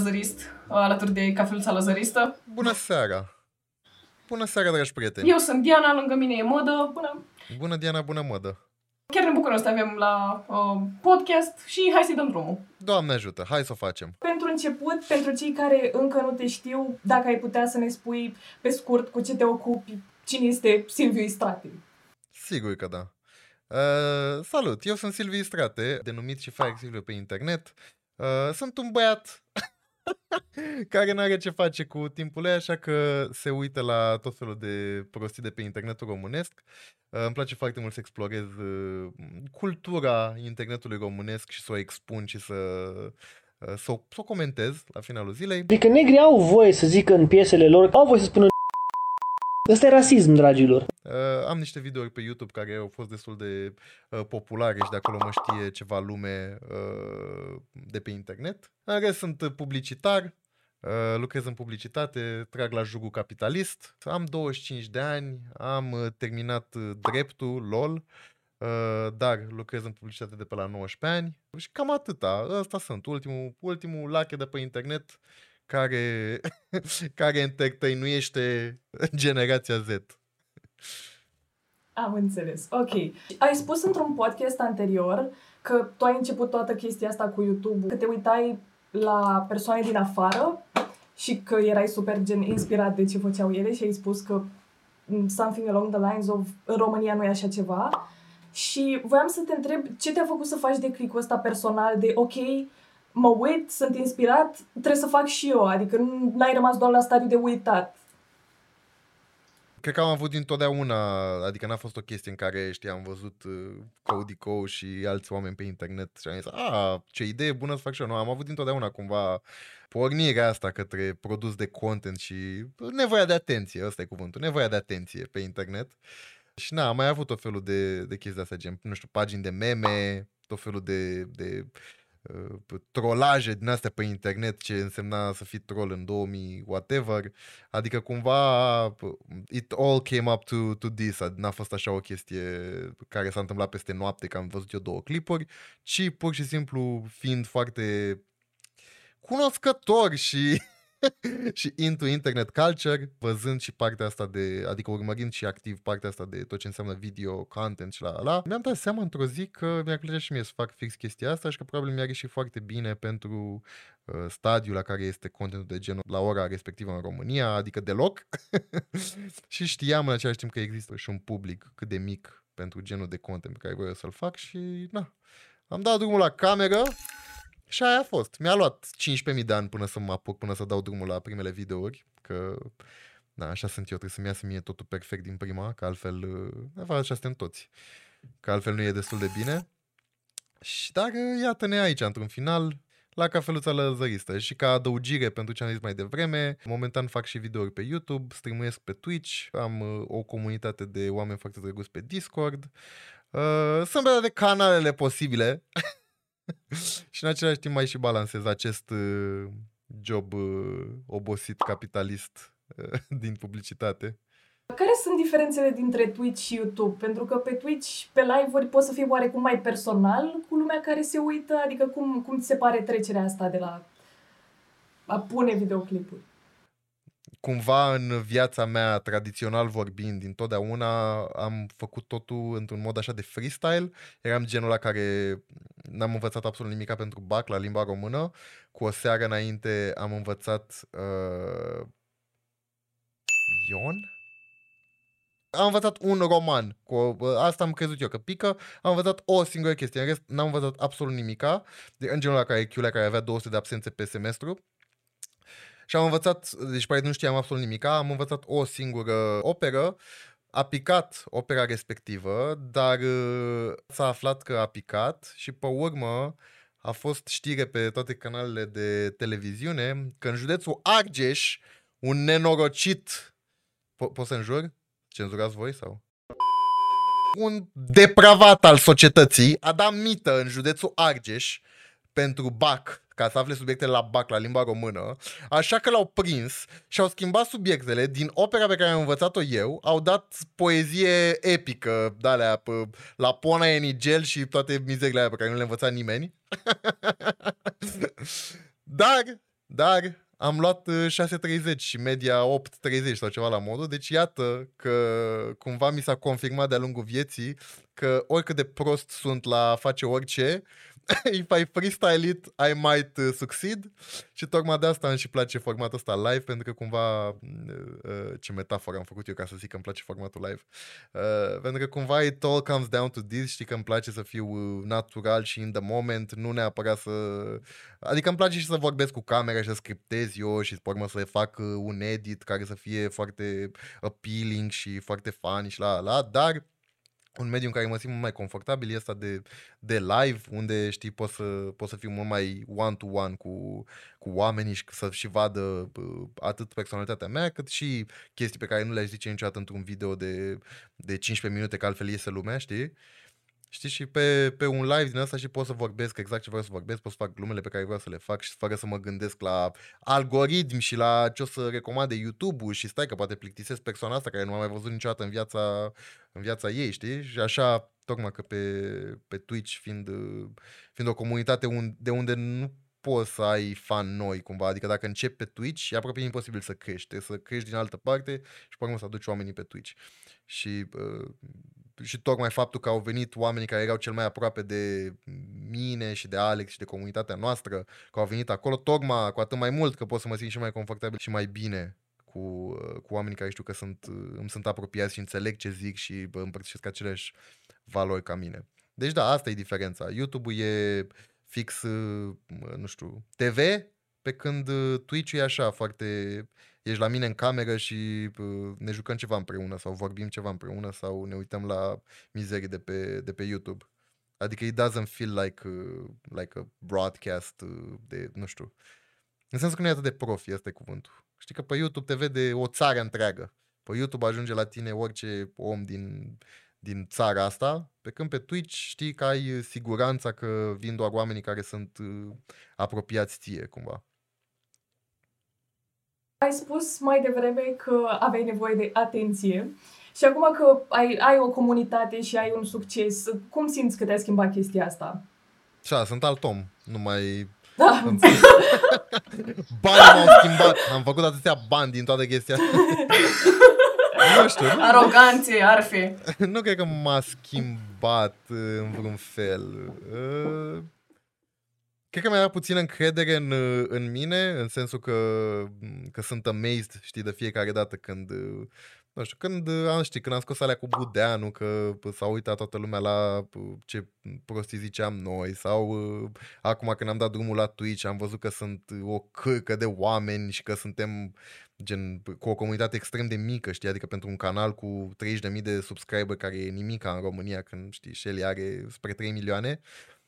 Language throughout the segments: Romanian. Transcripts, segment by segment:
lăzărist alături de Cafeluța Lăzăristă. Bună seara! Bună seara, dragi prieteni! Eu sunt Diana, lângă mine e Mădă. Bună! Bună, Diana, bună mădă! Chiar ne bucurăm să te avem la uh, podcast și hai să-i dăm drumul. Doamne ajută, hai să o facem! Pentru început, pentru cei care încă nu te știu, dacă ai putea să ne spui pe scurt cu ce te ocupi, cine este Silviu Istrate? Sigur că da. Uh, salut, eu sunt Silviu Istrate, denumit și Fire Silviu pe internet. Uh, sunt un băiat care nu are ce face cu timpul ei, așa că se uită la tot felul de prostii de pe internetul românesc. Uh, îmi place foarte mult să explorez uh, cultura internetului românesc și să o expun și să, uh, să, o, să o comentez la finalul zilei. Adică negrii au voie să zică în piesele lor, au voie să spună Ăsta e rasism, dragilor. Uh, am niște videouri pe YouTube care au fost destul de uh, populare și de acolo mă știe ceva lume uh, de pe internet. În rest sunt publicitar, uh, lucrez în publicitate, trag la jugul capitalist. Am 25 de ani, am uh, terminat uh, dreptul, LOL, uh, dar lucrez în publicitate de pe la 19 ani și cam atâta. Ăsta sunt, ultimul, ultimul lache de pe internet care, care entertainuiește generația Z. Am înțeles. Ok. Ai spus într-un podcast anterior că tu ai început toată chestia asta cu YouTube, că te uitai la persoane din afară și că erai super gen inspirat de ce făceau ele și ai spus că mm, something along the lines of în România nu e așa ceva. Și voiam să te întreb ce te-a făcut să faci de clicul ăsta personal de ok, mă uit, sunt inspirat, trebuie să fac și eu, adică nu ai rămas doar la stadiu de uitat. Cred că am avut dintotdeauna, adică n-a fost o chestie în care, știi, am văzut uh, Codico și alți oameni pe internet și am zis, a, ce idee bună să fac și eu. Nu, am avut dintotdeauna cumva pornirea asta către produs de content și nevoia de atenție, ăsta e cuvântul, nevoia de atenție pe internet. Și na, am mai avut tot felul de, de chestii astea, gen, nu știu, pagini de meme, tot felul de, de uh, trolaje din astea pe internet, ce însemna să fii troll în 2000, whatever. Adică cumva it all came up to, to this. N-a fost așa o chestie care s-a întâmplat peste noapte, că am văzut eu două clipuri, ci pur și simplu fiind foarte cunoscător și și into internet culture, văzând și partea asta de, adică urmărind și activ partea asta de tot ce înseamnă video, content și la la, mi-am dat seama într-o zi că mi-ar plăcea și mie să fac fix chestia asta și că probabil mi-ar ieși foarte bine pentru uh, stadiul la care este contentul de genul la ora respectivă în România, adică deloc. și știam în același timp că există și un public cât de mic pentru genul de content pe care vreau să-l fac și na, am dat drumul la cameră și aia a fost. Mi-a luat 15.000 de ani până să mă apuc, până să dau drumul la primele videouri, că da, așa sunt eu, trebuie să-mi iasă mie totul perfect din prima, că altfel, uh, așa suntem toți, că altfel nu e destul de bine. Și dar iată-ne aici, într-un final, la cafeluța lăzăristă și ca adăugire pentru ce am zis mai devreme, momentan fac și videouri pe YouTube, streamuiesc pe Twitch, am uh, o comunitate de oameni foarte drăguți pe Discord, uh, sunt de canalele posibile și în același timp mai și balancez acest uh, job uh, obosit capitalist uh, din publicitate. Care sunt diferențele dintre Twitch și YouTube? Pentru că pe Twitch, pe live-uri, poți să fii oarecum mai personal cu lumea care se uită? Adică cum, cum ți se pare trecerea asta de la a pune videoclipuri? Cumva în viața mea, tradițional vorbind, întotdeauna am făcut totul într-un mod așa de freestyle. Eram genul la care n-am învățat absolut nimic pentru BAC la limba română. Cu o seară înainte am învățat uh, Ion? Am învățat un roman, cu, uh, asta am crezut eu că pică, am învățat o singură chestie, în rest n-am învățat absolut nimica, de, în genul la care Chiulea care avea 200 de absențe pe semestru, și am învățat, deci pare nu știam absolut nimic, am învățat o singură operă, a picat opera respectivă, dar uh, s-a aflat că a picat și pe urmă a fost știre pe toate canalele de televiziune că în județul Argeș un nenorocit, po- pot să înjur? Cenzurați voi sau? Un depravat al societății a dat mită în județul Argeș pentru BAC ca să afle subiectele la BAC, la limba română, așa că l-au prins și au schimbat subiectele din opera pe care am învățat-o eu, au dat poezie epică, de la Pona Enigel și toate mizerile alea pe care nu le învăța nimeni. Dar, dar, am luat uh, 6.30 și media 8.30 sau ceva la modul, deci iată că cumva mi s-a confirmat de-a lungul vieții că oricât de prost sunt la a face orice, if I freestyle it, I might uh, succeed. Și tocmai de asta îmi și place formatul ăsta live, pentru că cumva, uh, uh, ce metaforă am făcut eu ca să zic că îmi place formatul live, uh, pentru că cumva it all comes down to this, știi că îmi place să fiu uh, natural și in the moment, nu neapărat să... Adică îmi place și să vorbesc cu camera și să scriptez eu și pe urmă să fac uh, un edit care să fie foarte appealing și foarte funny și la la, dar un mediu în care mă simt mult mai confortabil este de, de live, unde știi, pot să, pot să fiu mult mai one-to-one cu, cu oamenii și să și vadă uh, atât personalitatea mea, cât și chestii pe care nu le-aș zice niciodată într-un video de, de 15 minute, că altfel iese lumea, știi? Știi, și pe, pe un live din asta și pot să vorbesc exact ce vreau să vorbesc, pot să fac glumele pe care vreau să le fac și fără să mă gândesc la algoritmi și la ce o să recomande YouTube-ul și stai că poate plictisesc persoana asta care nu am mai văzut niciodată în viața, în viața ei, știi? Și așa, tocmai că pe, pe Twitch, fiind, fiind o comunitate un, de unde nu poți să ai fan noi cumva, adică dacă începi pe Twitch, e aproape imposibil să crești, trebuie să crești din altă parte și pe urmă să aduci oamenii pe Twitch. Și uh, și tocmai faptul că au venit oamenii care erau cel mai aproape de mine și de Alex și de comunitatea noastră, că au venit acolo, tocmai cu atât mai mult că pot să mă simt și mai confortabil și mai bine cu, cu oamenii care știu că sunt, îmi sunt apropiați și înțeleg ce zic și împărtășesc aceleași valori ca mine. Deci da, asta e diferența. YouTube-ul e fix, nu știu, TV, pe când Twitch-ul e așa, foarte ești la mine în cameră și uh, ne jucăm ceva împreună sau vorbim ceva împreună sau ne uităm la mizerii de pe, de pe YouTube. Adică it doesn't feel like, uh, like a broadcast uh, de, nu știu, în sensul că nu e atât de profi, este cuvântul. Știi că pe YouTube te vede o țară întreagă. Pe YouTube ajunge la tine orice om din, din țara asta, pe când pe Twitch știi că ai siguranța că vin doar oamenii care sunt uh, apropiați ție, cumva. Ai spus mai devreme că aveai nevoie de atenție și acum că ai, ai o comunitate și ai un succes, cum simți că te-a schimbat chestia asta? Da, sunt alt om, nu mai... Da. Banii m-au schimbat, am făcut atâția bani din toată chestia Nu știu. Nu, Aroganție, ar fi. nu cred că m-a schimbat în vreun fel. Uh, Cred că mi-a puțin încredere în, în mine, în sensul că, că sunt amazed, știi, de fiecare dată când, nu știu, când am, știi, când am scos alea cu Budeanu, că s-a uitat toată lumea la ce prostii ziceam noi, sau acum când am dat drumul la Twitch, am văzut că sunt o cârcă de oameni și că suntem gen cu o comunitate extrem de mică, știi, adică pentru un canal cu 30.000 de subscriber care e nimica în România, când, știi, Shelly are spre 3 milioane, uh,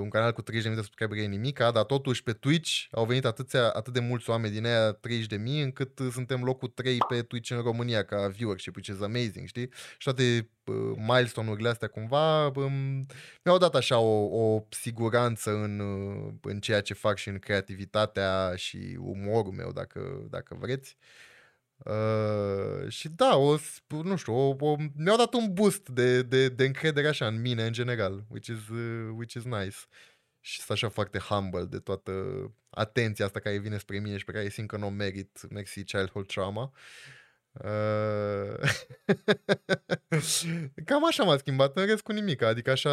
un canal cu 30.000 de subscriberi e nimic, dar totuși pe Twitch au venit atâția, atât de mulți oameni din aia 30.000 încât suntem locul 3 pe Twitch în România ca viewership, which is amazing, știi? Și toate uh, milestone-urile astea cumva um, mi-au dat așa o, o siguranță în, uh, în ceea ce fac și în creativitatea și umorul meu, dacă, dacă vreți. Uh, și da, o, nu știu, o, o, mi-au dat un boost de, de, de încredere așa în mine în general, which is, uh, which is nice. Și sunt așa foarte humble de toată atenția asta care vine spre mine și pe care simt că nu o merit, Maxi Childhood Trauma. Uh, cam așa m-a schimbat, în rest cu nimic, adică așa,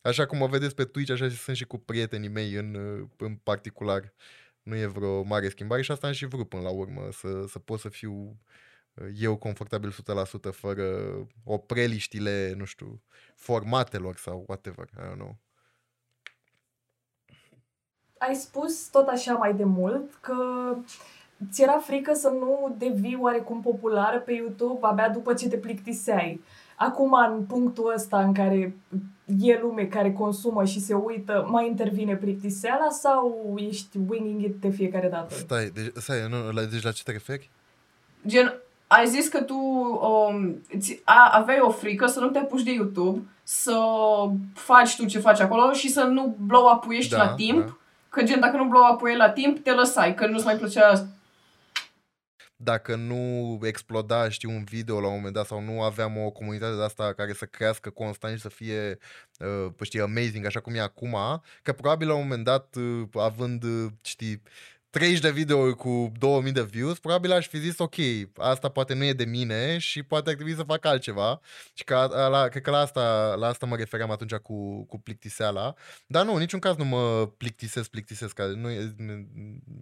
așa cum mă vedeți pe Twitch, așa sunt și cu prietenii mei în, în particular. Uh, nu e vreo mare schimbare și asta am și vrut până la urmă, să, să pot să fiu uh, eu confortabil 100% fără opreliștile, nu știu, formatelor sau whatever, I don't know. Ai spus tot așa mai de mult că ți era frică să nu devii oarecum populară pe YouTube abia după ce te plictiseai. Acum, în punctul ăsta în care e lume care consumă și se uită, mai intervine plictiseala sau ești winging it de fiecare dată? Stai, deci, stai nu, la, deci la ce te referi? Gen, ai zis că tu um, ți, a, aveai o frică să nu te apuci de YouTube, să faci tu ce faci acolo și să nu blow up da, la timp, da. că gen dacă nu blow up la timp, te lăsai, că nu-ți mai plăcea dacă nu exploda, știu, un video la un moment dat sau nu aveam o comunitate de asta care să crească constant și să fie, uh, știi, amazing, așa cum e acum, că probabil la un moment dat, uh, având, uh, știi, 30 de videouri cu 2000 de views, probabil aș fi zis ok, asta poate nu e de mine și poate ar trebui să fac altceva. Și că, la, cred că la asta, la asta mă refeream atunci cu, cu plictiseala. Dar nu, în niciun caz nu mă plictisesc, plictisesc, că nu e,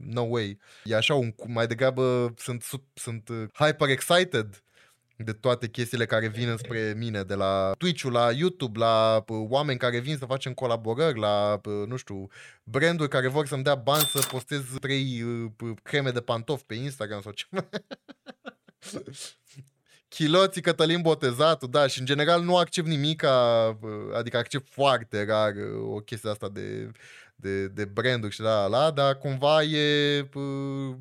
no way. E așa, un, mai degrabă sunt, sunt uh, hyper excited de toate chestiile care vin spre mine, de la Twitch-ul, la YouTube, la oameni care vin să facem colaborări, la, nu știu, branduri care vor să-mi dea bani să postez trei creme de pantofi pe Instagram sau ceva. Chiloții Cătălin Botezatul, da, și în general nu accept nimic, adică accept foarte rar o chestie asta de, de, de branduri și la la, dar cumva e... Uh,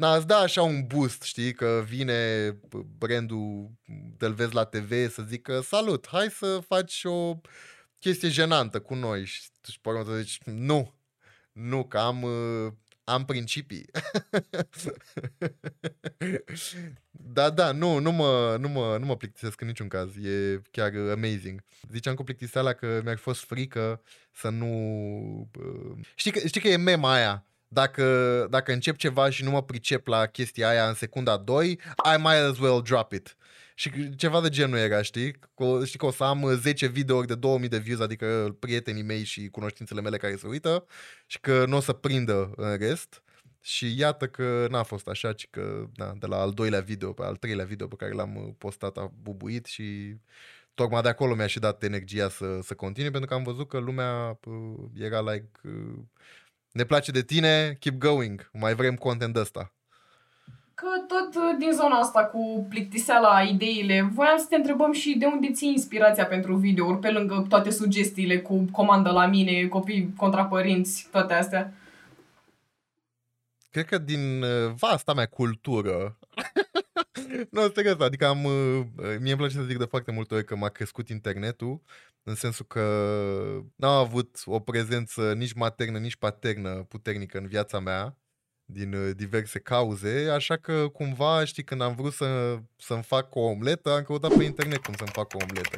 Na, îți da așa un boost, știi, că vine brandul, te vezi la TV să zică salut, hai să faci o chestie jenantă cu noi și tu și pe urmă zici nu, nu, că am, uh, am principii. da, da, nu, nu mă, nu, mă, nu mă plictisesc în niciun caz, e chiar amazing. Ziceam cu plictiseala că mi-ar fost frică să nu... Uh, știi, că, știi că e mema aia, dacă, dacă încep ceva și nu mă pricep la chestia aia în secunda 2, I might as well drop it. Și ceva de genul era, știi? Că, știi că o să am 10 videouri de 2000 de views, adică prietenii mei și cunoștințele mele care se uită și că nu o să prindă în rest. Și iată că n-a fost așa, ci că na, de la al doilea video, pe al treilea video pe care l-am postat a bubuit și tocmai de acolo mi-a și dat energia să, să continui, pentru că am văzut că lumea era like ne place de tine, keep going. Mai vrem content ăsta. Că tot uh, din zona asta cu plictiseala, ideile, voiam să te întrebăm și de unde ții inspirația pentru videouri, pe lângă toate sugestiile cu comandă la mine, copii contra părinți, toate astea. Cred că din uh, vasta mea cultură nu, serios, adică am, uh, mie îmi place să zic de foarte multe ori că m-a crescut internetul, în sensul că n-am avut o prezență nici maternă, nici paternă puternică în viața mea, din uh, diverse cauze, așa că cumva, știi, când am vrut să, să-mi fac o omletă, am căutat pe internet cum să-mi fac o omletă.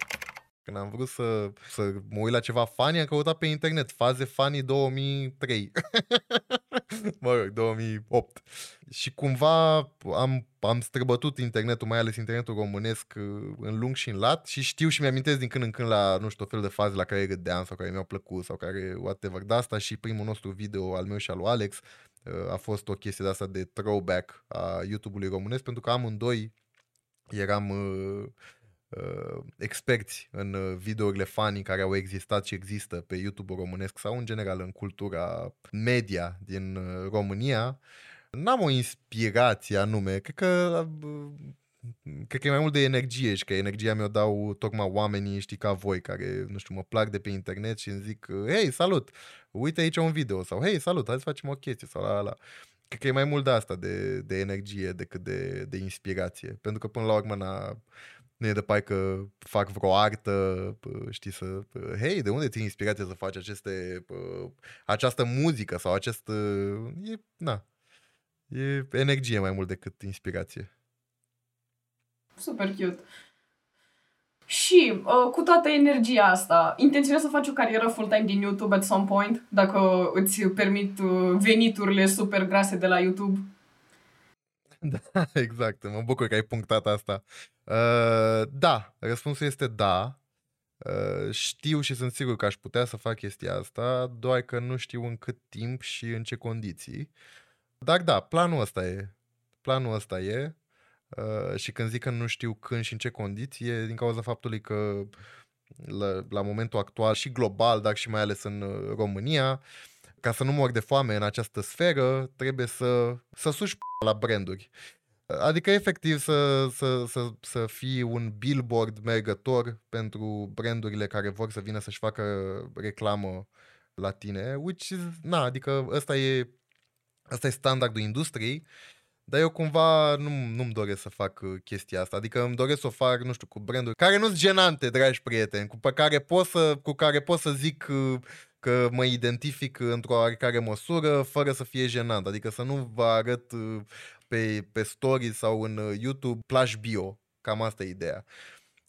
Când am vrut să, să mă uit la ceva funny, am căutat pe internet faze funny 2003. mă rog, 2008. Și cumva am, am străbătut internetul, mai ales internetul românesc, uh, în lung și în lat și știu și mi-amintesc din când în când la, nu știu, tot fel de faze la care râdeam sau care mi-au plăcut sau care, whatever. De asta și primul nostru video al meu și al lui Alex uh, a fost o chestie de asta de throwback a YouTube-ului românesc, pentru că amândoi eram uh, uh, experți în uh, videourile funny care au existat și există pe YouTube românesc sau în general în cultura media din uh, România, n-am o inspirație anume. Cred că uh, cred că e mai mult de energie și că energia mi-o dau tocmai oamenii, știi, ca voi, care, nu știu, mă plac de pe internet și îmi zic, hei, salut, uite aici un video sau hei, salut, hai să facem o chestie sau la la. Cred că e mai mult de asta, de, de energie decât de, de inspirație. Pentru că până la urmă na, nu e de pai că fac vreo artă, știi, să... Hei, de unde ți inspirație să faci aceste, această muzică sau acest... E, na, e energie mai mult decât inspirație. Super cute. Și uh, cu toată energia asta, intenționezi să faci o carieră full-time din YouTube at some point, dacă îți permit uh, veniturile super grase de la YouTube? Da, exact. Mă bucur că ai punctat asta. Uh, da, răspunsul este da. Uh, știu și sunt sigur că aș putea să fac chestia asta, doar că nu știu în cât timp și în ce condiții. Dar da, planul ăsta e. Planul ăsta e. Uh, și când zic că nu știu când și în ce condiții, e din cauza faptului că la, la momentul actual și global, dar și mai ales în uh, România, ca să nu mor de foame în această sferă, trebuie să, să suși la branduri. Adică, efectiv, să, să, să, să fii un billboard mergător pentru brandurile care vor să vină să-și facă reclamă la tine, which is, na, adică ăsta e, ăsta e standardul industriei, dar eu cumva nu, nu-mi doresc să fac chestia asta. Adică îmi doresc să o fac, nu știu, cu branduri care nu sunt genante, dragi prieteni, cu, pe care pot să, cu care pot să zic că mă identific într-o oarecare măsură fără să fie jenant. Adică să nu vă arăt pe, pe stories sau în uh, YouTube Plash Bio. Cam asta e ideea.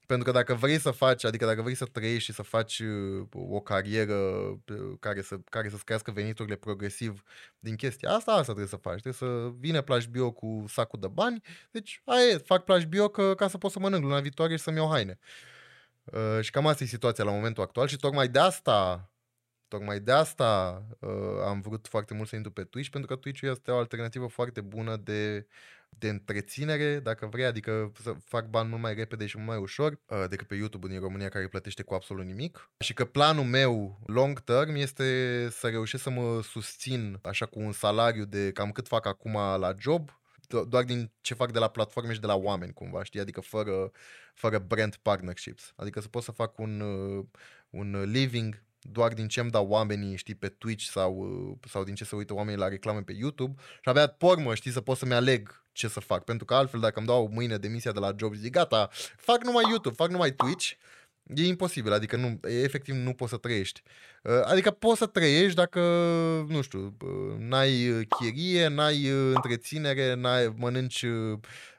Pentru că dacă vrei să faci, adică dacă vrei să trăiești și să faci uh, o carieră uh, care, să, care să-ți crească veniturile progresiv din chestia asta, asta trebuie să faci. Trebuie să vine Plash Bio cu sacul de bani. Deci, aia e, fac Plash Bio că, ca să pot să mănânc luna viitoare și să-mi iau haine. Uh, și cam asta e situația la momentul actual și tocmai de asta Tocmai de asta uh, am vrut foarte mult să intru pe Twitch, pentru că Twitch este o alternativă foarte bună de, de întreținere, dacă vrei, adică să fac bani mult mai repede și mult mai ușor uh, decât pe YouTube din România care plătește cu absolut nimic. Și că planul meu long term este să reușesc să mă susțin așa cu un salariu de cam cât fac acum la job, do- doar din ce fac de la platforme și de la oameni cumva, știi? Adică fără, fără brand partnerships. Adică să pot să fac un, uh, un living doar din ce îmi dau oamenii, știi, pe Twitch sau, uh, sau din ce se uită oamenii la reclame pe YouTube și abia pormă, știi, să pot să-mi aleg ce să fac. Pentru că altfel, dacă îmi dau mâine demisia de la job, zic, gata, fac numai YouTube, fac numai Twitch, e imposibil, adică nu, efectiv nu poți să trăiești. Uh, adică poți să trăiești dacă, nu știu, uh, n-ai chirie, n-ai întreținere, n-ai, mănânci,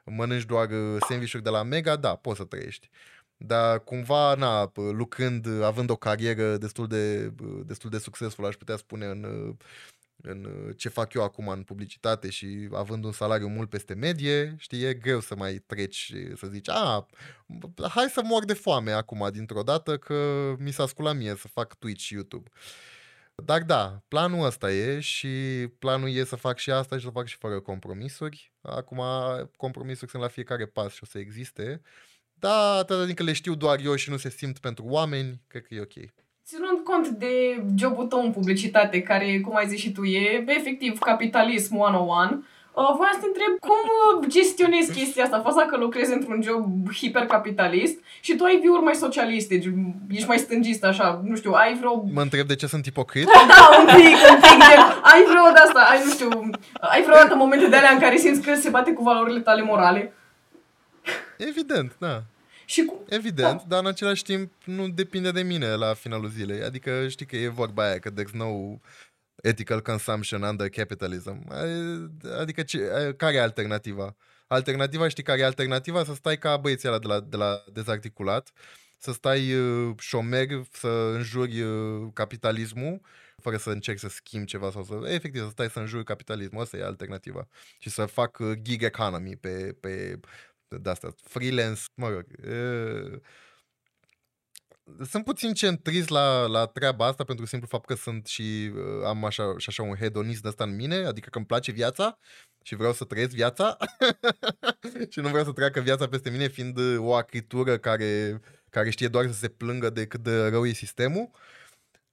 mănânci doar sandvișuri de la Mega, da, poți să trăiești dar cumva, na, lucrând, având o carieră destul de, destul de succesful, aș putea spune, în, în ce fac eu acum în publicitate și având un salariu mult peste medie, știi, e greu să mai treci să zici, a, hai să mor de foame acum dintr-o dată că mi s-a sculat mie să fac Twitch și YouTube. Dar da, planul ăsta e și planul e să fac și asta și să fac și fără compromisuri. Acum compromisuri sunt la fiecare pas și o să existe. Da, atâta din că le știu doar eu și nu se simt pentru oameni, cred că e ok. Ținând cont de jobul tău în publicitate, care, cum ai zis și tu, e efectiv capitalism 101, Uh, voiam să te întreb cum uh, gestionezi chestia asta, faza că lucrezi într-un job hipercapitalist și tu ai viuri mai socialiste, ești mai stângist așa, nu știu, ai vreo... Mă întreb de ce sunt ipocrit? da, un pic, un pic, de, ai vreo de asta, ai, nu știu, ai vreodată momente de alea în care simți că se bate cu valorile tale morale? Evident, da. Și cum? Evident, da. dar în același timp nu depinde de mine la finalul zilei. Adică știi că e vorba aia, că there's no ethical consumption under capitalism. Adică ce, care e alternativa? Alternativa, știi care e alternativa? Să stai ca băieții ăla de la, de la dezarticulat, să stai uh, șomer, să înjuri uh, capitalismul, fără să încerci să schimbi ceva sau să, efectiv, să stai să înjuri capitalismul. Asta e alternativa. Și să fac uh, gig economy pe, pe de asta, freelance, mă rog. E, sunt puțin centrist la, la treaba asta pentru simplu fapt că sunt și uh, am așa, și așa un hedonist de asta în mine, adică că îmi place viața și vreau să trăiesc viața și nu vreau să treacă viața peste mine fiind o acritură care, care știe doar să se plângă de cât de rău e sistemul. Uh,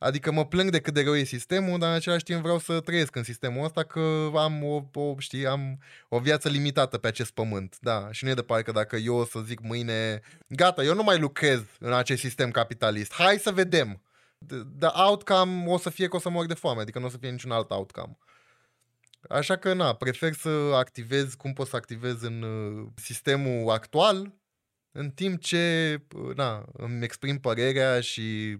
Adică mă plâng de cât de rău e sistemul, dar în același timp vreau să trăiesc în sistemul ăsta că am o, o, știi, am o viață limitată pe acest pământ. Da, și nu e de parcă dacă eu o să zic mâine, gata, eu nu mai lucrez în acest sistem capitalist. Hai să vedem. The outcome o să fie că o să mor de foame, adică nu o să fie niciun alt outcome. Așa că, na, prefer să activez cum pot să activez în uh, sistemul actual, în timp ce, uh, na, îmi exprim părerea și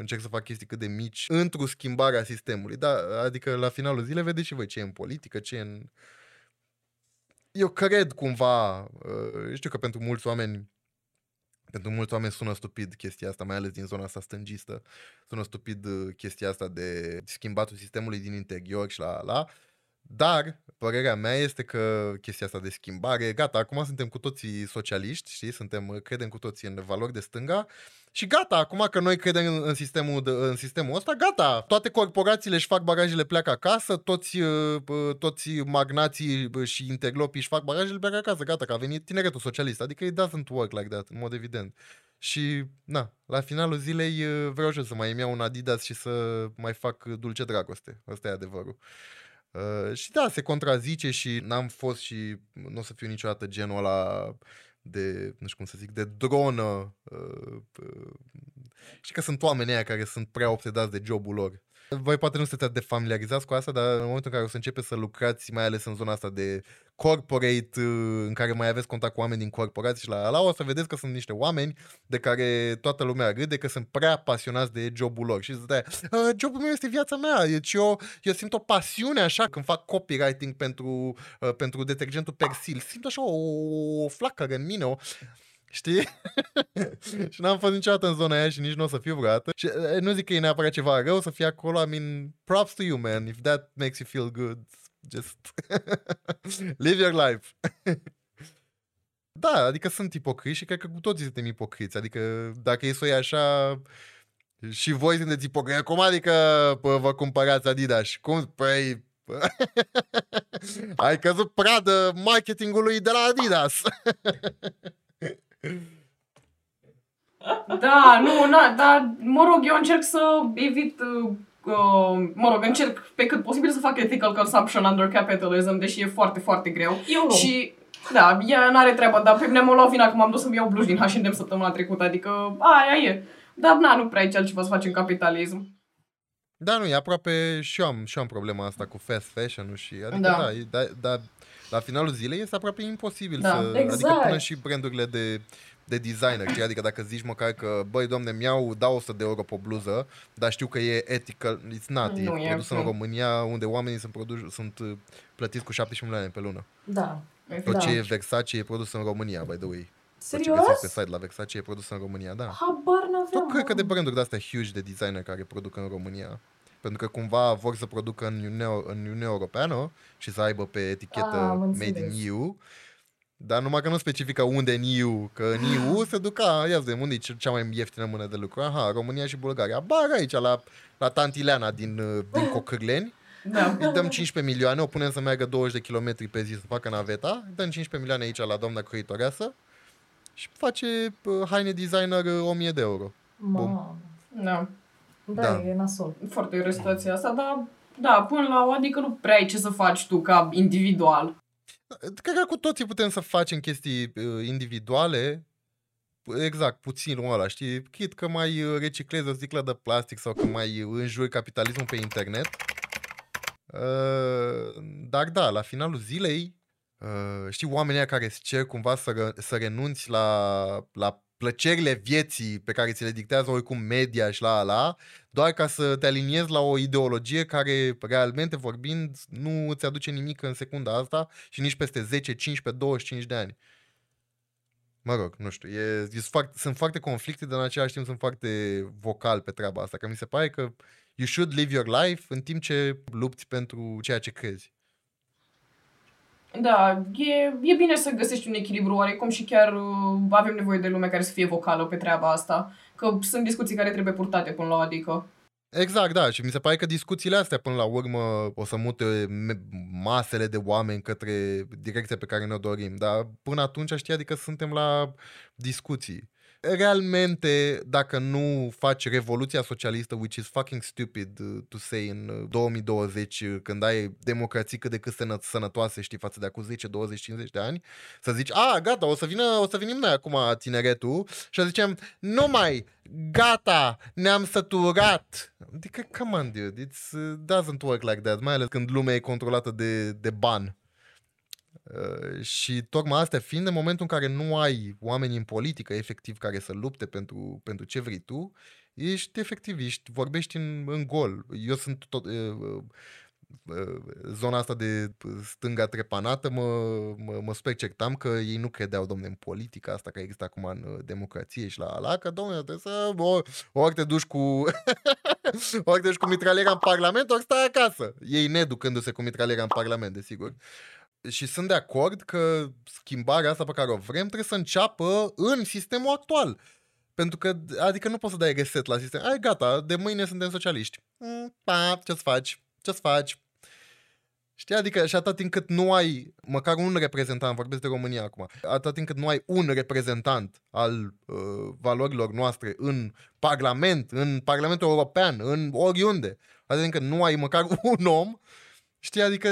încerc să fac chestii cât de mici într-o schimbare a sistemului. Da, adică la finalul zilei vedeți și voi ce e în politică, ce e în... Eu cred cumva, uh, știu că pentru mulți oameni pentru mulți oameni sună stupid chestia asta, mai ales din zona asta stângistă. Sună stupid uh, chestia asta de schimbatul sistemului din interior și la la. Dar, părerea mea este că chestia asta de schimbare, gata, acum suntem cu toții socialiști, știi, suntem, credem cu toții în valori de stânga și gata, acum că noi credem în, în, sistemul, de, în sistemul ăsta, gata, toate corporațiile își fac bagajele, pleacă acasă, toți, uh, toți magnații și interlopii își fac bagajele, pleacă acasă, gata, că a venit tineretul socialist, adică it doesn't work like that, în mod evident. Și, na, la finalul zilei uh, vreau și să mai îmi iau un Adidas și să mai fac dulce dragoste. Ăsta e adevărul. Uh, și da, se contrazice și n-am fost și nu o să fiu niciodată genul ăla de, nu știu cum să zic, de dronă. Uh, uh, și că sunt oameni aia care sunt prea obsedați de jobul lor. Voi poate nu sunteți de familiarizați cu asta, dar în momentul în care o să începeți să lucrați, mai ales în zona asta de corporate, uh, în care mai aveți contact cu oameni din corporații și la la o să vedeți că sunt niște oameni de care toată lumea râde că sunt prea pasionați de jobul lor. Și zice, uh, jobul meu este viața mea, deci eu, eu simt o pasiune așa când fac copywriting pentru, uh, pentru detergentul Persil. Simt așa o, o flacără în mine, o... Știi? și n-am fost niciodată în zona aia și nici nu o să fiu vreodată. Și uh, nu zic că e neapărat ceva rău să fie acolo, I mean, props to you, man. If that makes you feel good, just live your life. da, adică sunt ipocriți și cred că cu toții suntem ipocriți. Adică dacă e să o iei așa, și voi sunteți ipocriți. Cum adică pă, vă cumpărați Adidas? Cum? Păi, ai căzut pradă marketingului de la Adidas. Da, nu, na, dar mă rog, eu încerc să evit, uh, uh, mă rog, încerc pe cât posibil să fac ethical consumption under capitalism, deși e foarte, foarte greu. Eu nu. Și, da, ea n-are treabă, dar pe mine m-a luat vina că m-am dus să-mi iau bluși din H&M săptămâna trecută, adică aia e. Dar, na, nu prea ai ce altceva să faci în capitalism. Da, nu, e aproape și eu am, și eu am problema asta cu fast fashion și adică Da. da, e- da, da, la finalul zilei este aproape imposibil Da, să, adică exact. până și brandurile de, de designer, știi? adică dacă zici măcar că, băi, domne, mi-au, dau 100 de euro pe o bluză, dar știu că e ethical, it's not, Nu e e, produs în nu. România, unde oamenii sunt, produși, sunt uh, plătiți cu 17 milioane pe lună. Da. Tot Da. ce e Versace e produs în România, by the way. Tot ce Serios? găsești pe site la Versace e produs în România, da. Habar n-aveam. Tot cred că de mă. branduri de astea huge de designer care produc în România. Pentru că cumva vor să producă în Uniunea, în Uniunea Europeană și să aibă pe etichetă Ah, am Made înțeles. in EU. Dar numai că nu specifică unde în EU, că în EU se duc, a, ia de unde e ce- cea mai ieftină mână de lucru? Aha, România și Bulgaria. Bar aici, la, la Tantileana din, uh, din Cocârleni. Da. Îi dăm 15 milioane, o punem să meargă 20 de kilometri pe zi să facă naveta, îi dăm 15 milioane aici la doamna croitoreasă și face uh, haine designer uh, 1000 de euro. Mamă. Da. Da, Da. e nasol. Foarte grea situația asta, dar da, până la o, adică nu prea ai ce să faci tu ca individual. Cred că cu toții putem să facem chestii uh, individuale, exact, puțin ăla, știi? Chit că mai uh, reciclezi o sticlă de plastic sau că mai uh, înjuri capitalismul pe internet. Uh, dar da, la finalul zilei, uh, știi, oamenii ăia care îți cer cumva să, ră, să renunți la, la plăcerile vieții pe care ți le dictează oricum media și la ala, doar ca să te aliniezi la o ideologie care, realmente vorbind, nu îți aduce nimic în secunda asta și nici peste 10, 15, 25 de ani. Mă rog, nu știu, e, e, foarte, sunt foarte conflicte, dar în același timp sunt foarte vocal pe treaba asta, că mi se pare că you should live your life în timp ce lupți pentru ceea ce crezi. Da, e, e bine să găsești un echilibru oarecum și chiar uh, avem nevoie de lume care să fie vocală pe treaba asta. Că sunt discuții care trebuie purtate până la o adică. Exact, da, și mi se pare că discuțiile astea până la urmă o să mute me- masele de oameni către direcția pe care ne-o dorim, dar până atunci știi, adică suntem la discuții. Realmente, dacă nu faci revoluția socialistă, which is fucking stupid uh, to say în uh, 2020, uh, când ai democrații cât de cât sănă- sănătoase, știi, față de acum 10, 20, 50 de ani, să zici, a, gata, o să, vină, o să venim noi acum tineretul și să zicem, nu mai, gata, ne-am săturat. Adică, come on, dude, it doesn't work like that, mai ales când lumea e controlată de, de ban. Uh, și tocmai astea fiind, în momentul în care nu ai oameni în politică efectiv care să lupte pentru, pentru ce vrei tu, ești efectiv, ești, vorbești în, în gol. Eu sunt tot, uh, uh, uh, zona asta de stânga trepanată, mă, mă, mă suspectam că ei nu credeau, domne, în politica asta care există acum în uh, democrație și la ala, că, domne, trebuie să, ori, ori te duci cu ori te duci cu mitraliera în parlament, ori stai acasă. Ei neducându-se cu mitraliera în parlament, desigur. Și sunt de acord că schimbarea asta pe care o vrem trebuie să înceapă în sistemul actual. Pentru că, adică nu poți să dai reset la sistem. Ai, gata, de mâine suntem socialiști. Mm, pa, ce-ți faci? Ce-ți faci? Știi, adică și atât timp cât nu ai măcar un reprezentant, vorbesc de România acum, atât timp cât nu ai un reprezentant al uh, valorilor noastre în Parlament, în Parlamentul European, în oriunde, atât timp cât nu ai măcar un om, Știi, adică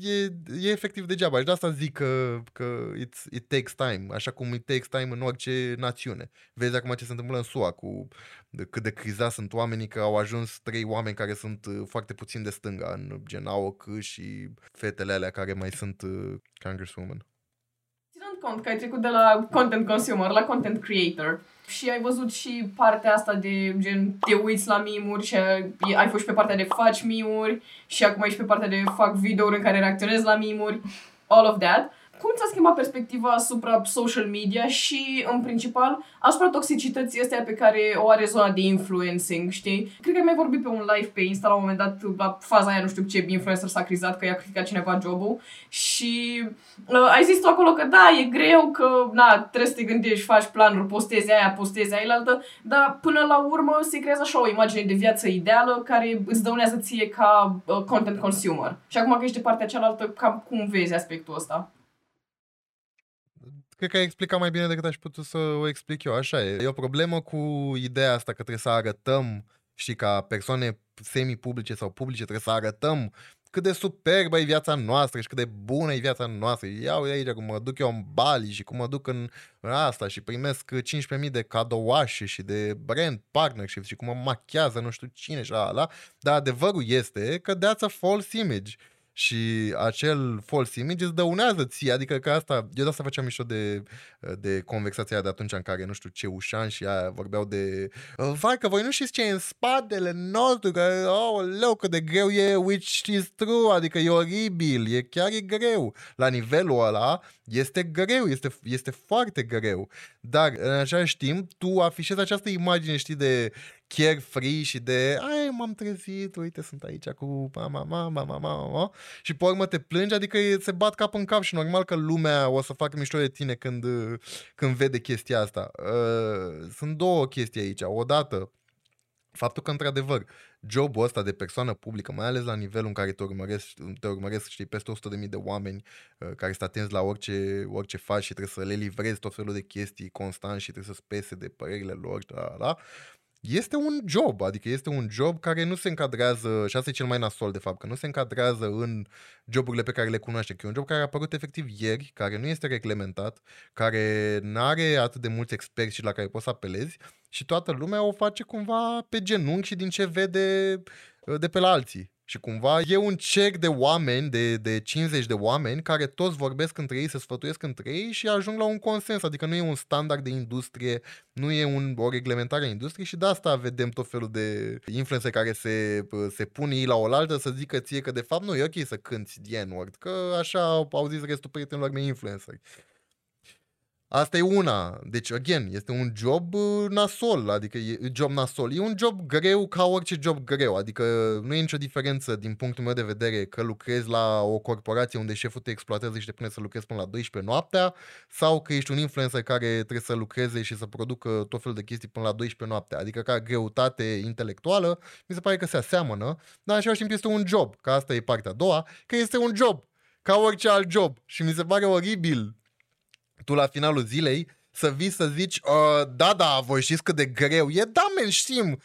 e, e efectiv degeaba. Și de asta zic că, că it's, it takes time, așa cum it takes time în orice națiune. Vezi acum ce se întâmplă în SUA cu de, cât de criza sunt oamenii că au ajuns trei oameni care sunt uh, foarte puțin de stânga, în gen AOC și fetele alea care mai sunt uh, Congresswoman. Ținând cont că ai trecut de la content consumer la content creator și ai văzut și partea asta de gen te uiți la mimuri și ai fost pe partea de faci mimuri și acum ești pe partea de fac videouri în care reacționezi la mimuri, all of that. Cum ți-a schimbat perspectiva asupra social media și, în principal, asupra toxicității astea pe care o are zona de influencing, știi? Cred că ai mai vorbit pe un live pe Insta la un moment dat, la faza aia, nu știu ce influencer s-a crizat că i-a criticat cineva jobul și uh, ai zis tu acolo că da, e greu, că na, trebuie să te gândești, faci planuri, postezi aia, postezi aia altă, dar până la urmă se creează așa o imagine de viață ideală care îți dăunează ție ca uh, content consumer. Și acum că ești de partea cealaltă, cam cum vezi aspectul ăsta? Cred că ai explicat mai bine decât aș putea să o explic eu. Așa e. E o problemă cu ideea asta că trebuie să arătăm, și ca persoane semi-publice sau publice, trebuie să arătăm cât de superbă e viața noastră și cât de bună e viața noastră. Iau aici cum mă duc eu în Bali și cum mă duc în, în asta și primesc 15.000 de cadouașe și de brand partnership și cum mă machează nu știu cine și ala. Dar adevărul este că that's a false image și acel false image îți dăunează ție, adică că asta, eu de asta făceam mișto de, de conversația de atunci în care, nu știu, ce ușan și aia vorbeau de vai că voi nu știți ce e în spatele nostru, că, oh, leu, cât de greu e, which is true, adică e oribil, e chiar e greu. La nivelul ăla este greu, este, este foarte greu, dar în același timp tu afișezi această imagine, știi, de carefree și de ai, m-am trezit, uite, sunt aici cu mama, mama, mama, mama, și pe urmă te plângi, adică se bat cap în cap și normal că lumea o să facă mișto de tine când, când vede chestia asta. Uh, sunt două chestii aici. Odată, faptul că, într-adevăr, jobul ăsta de persoană publică, mai ales la nivelul în care te urmăresc, te urmăresc știi, peste 100.000 de oameni uh, care sunt atenți la orice, orice faci și trebuie să le livrezi tot felul de chestii constant și trebuie să spese de părerile lor, da, da, este un job, adică este un job care nu se încadrează, și asta e cel mai nasol de fapt, că nu se încadrează în joburile pe care le cunoaște, că e un job care a apărut efectiv ieri, care nu este reglementat, care nu are atât de mulți experți și la care poți să apelezi și toată lumea o face cumva pe genunchi și din ce vede de pe la alții. Și cumva e un cerc de oameni, de, de 50 de oameni, care toți vorbesc între ei, se sfătuiesc între ei și ajung la un consens. Adică nu e un standard de industrie, nu e un, o reglementare a industriei și de asta vedem tot felul de influențe care se, se pun ei la oaltă să zică ție că de fapt nu e ok să cânti the N-word, că așa au zis restul prietenilor mei influenceri. Asta e una. Deci, again, este un job uh, nasol, adică e job nasol. E un job greu ca orice job greu, adică nu e nicio diferență din punctul meu de vedere că lucrezi la o corporație unde șeful te exploatează și te pune să lucrezi până la 12 noaptea sau că ești un influencer care trebuie să lucreze și să producă tot felul de chestii până la 12 noaptea. Adică ca greutate intelectuală, mi se pare că se aseamănă, dar în același timp este un job, că asta e partea a doua, că este un job, ca orice alt job. Și mi se pare oribil tu la finalul zilei să vii să zici, uh, da, da, voi știți cât de greu e? Da, men, știm,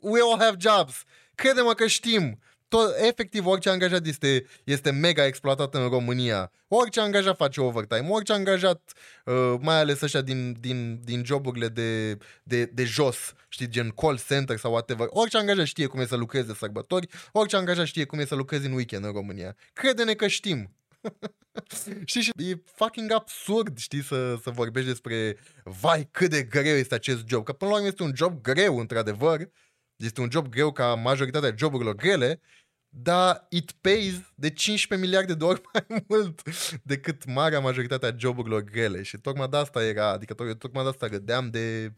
we all have jobs. Crede-mă că știm. Tot, efectiv, orice angajat este, este mega exploatat în România. Orice angajat face overtime, orice angajat, uh, mai ales ăștia din, din, din joburile de, de, de jos, știi, gen call center sau whatever, orice angajat știe cum e să lucreze sărbători, orice angajat știe cum e să lucreze în weekend în România. Crede-ne că știm. știi, și e fucking absurd, știi, să, să vorbești despre vai cât de greu este acest job. Că până la urmă este un job greu, într-adevăr. Este un job greu ca majoritatea joburilor grele, dar it pays de 15 miliarde de ori mai mult decât marea majoritatea joburilor grele. Și tocmai de asta era, adică tocmai de asta gădeam de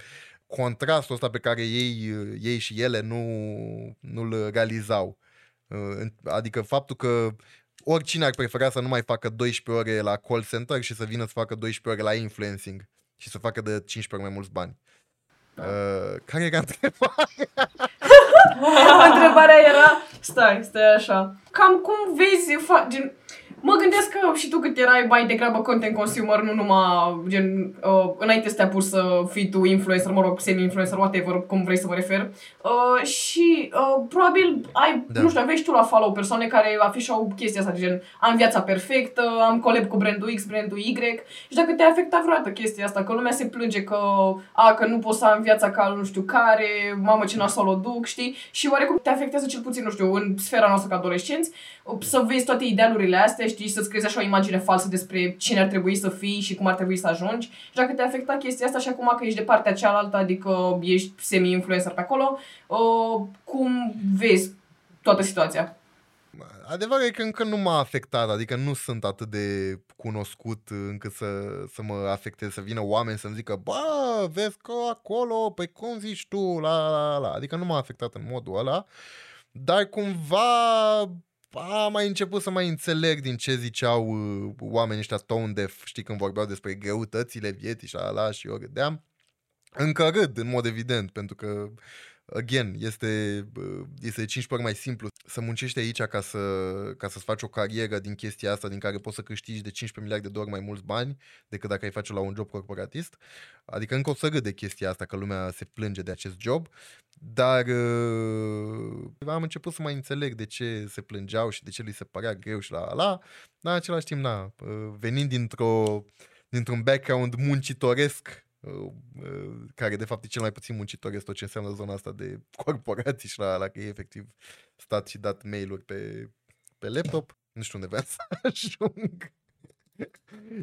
contrastul ăsta pe care ei, ei și ele nu, nu-l realizau. Adică faptul că oricine ar prefera să nu mai facă 12 ore la call center și să vină să facă 12 ore la influencing și să facă de 15 ori mai mulți bani. Da. Uh, care era întrebarea? întrebarea era, stai, stai așa, cam cum vezi, fa- gen, Mă gândesc că și tu cât erai mai degrabă content consumer, nu numai gen, uh, înainte să te apuci să fii tu influencer, mă rog, semi-influencer, whatever, cum vrei să mă refer. Uh, și uh, probabil ai, Da. nu știu, aveai și tu la follow persoane care afișau chestia asta, gen, am viața perfectă, am collab cu brandul X, brandul Y. Și dacă te-a afectat vreodată chestia asta, că lumea se plânge că, a, că nu pot să am viața ca nu știu care, mamă ce nasol o duc, știi? Și oarecum te afectează cel puțin, nu știu, în sfera noastră ca adolescenți, să vezi toate idealurile astea, știi, și să-ți crezi așa o imagine falsă despre cine ar trebui să fii și cum ar trebui să ajungi. Și dacă te afecta chestia asta și acum că ești de partea cealaltă, adică ești semi-influencer pe acolo, uh, cum vezi toată situația? Adevărul e că încă nu m-a afectat, adică nu sunt atât de cunoscut încât să, să mă afecteze, să vină oameni să-mi zică Bă, vezi că acolo, păi cum zici tu, la, la, la. Adică nu m-a afectat în modul ăla, dar cumva am mai început să mai înțeleg din ce ziceau uh, oamenii ăștia tone deaf, știi, când vorbeau despre greutățile vieții și la, la și eu râdeam. Încă râd, în mod evident, pentru că again, este, uh, este de 5 ori mai simplu. Să muncești aici ca, să, ca să-ți faci o carieră din chestia asta din care poți să câștigi de 15 miliarde de ori mai mulți bani decât dacă ai face la un job corporatist. Adică încă o să râd de chestia asta, că lumea se plânge de acest job, dar uh, am început să mai înțeleg de ce se plângeau și de ce li se părea greu și la la, dar în același timp, na, uh, venind dintr-o, dintr-un background muncitoresc, uh, uh, care de fapt e cel mai puțin muncitoresc tot ce înseamnă zona asta de corporații și la, la că e efectiv stat și dat mail-uri pe, pe laptop. Nu știu unde vreau să ajung.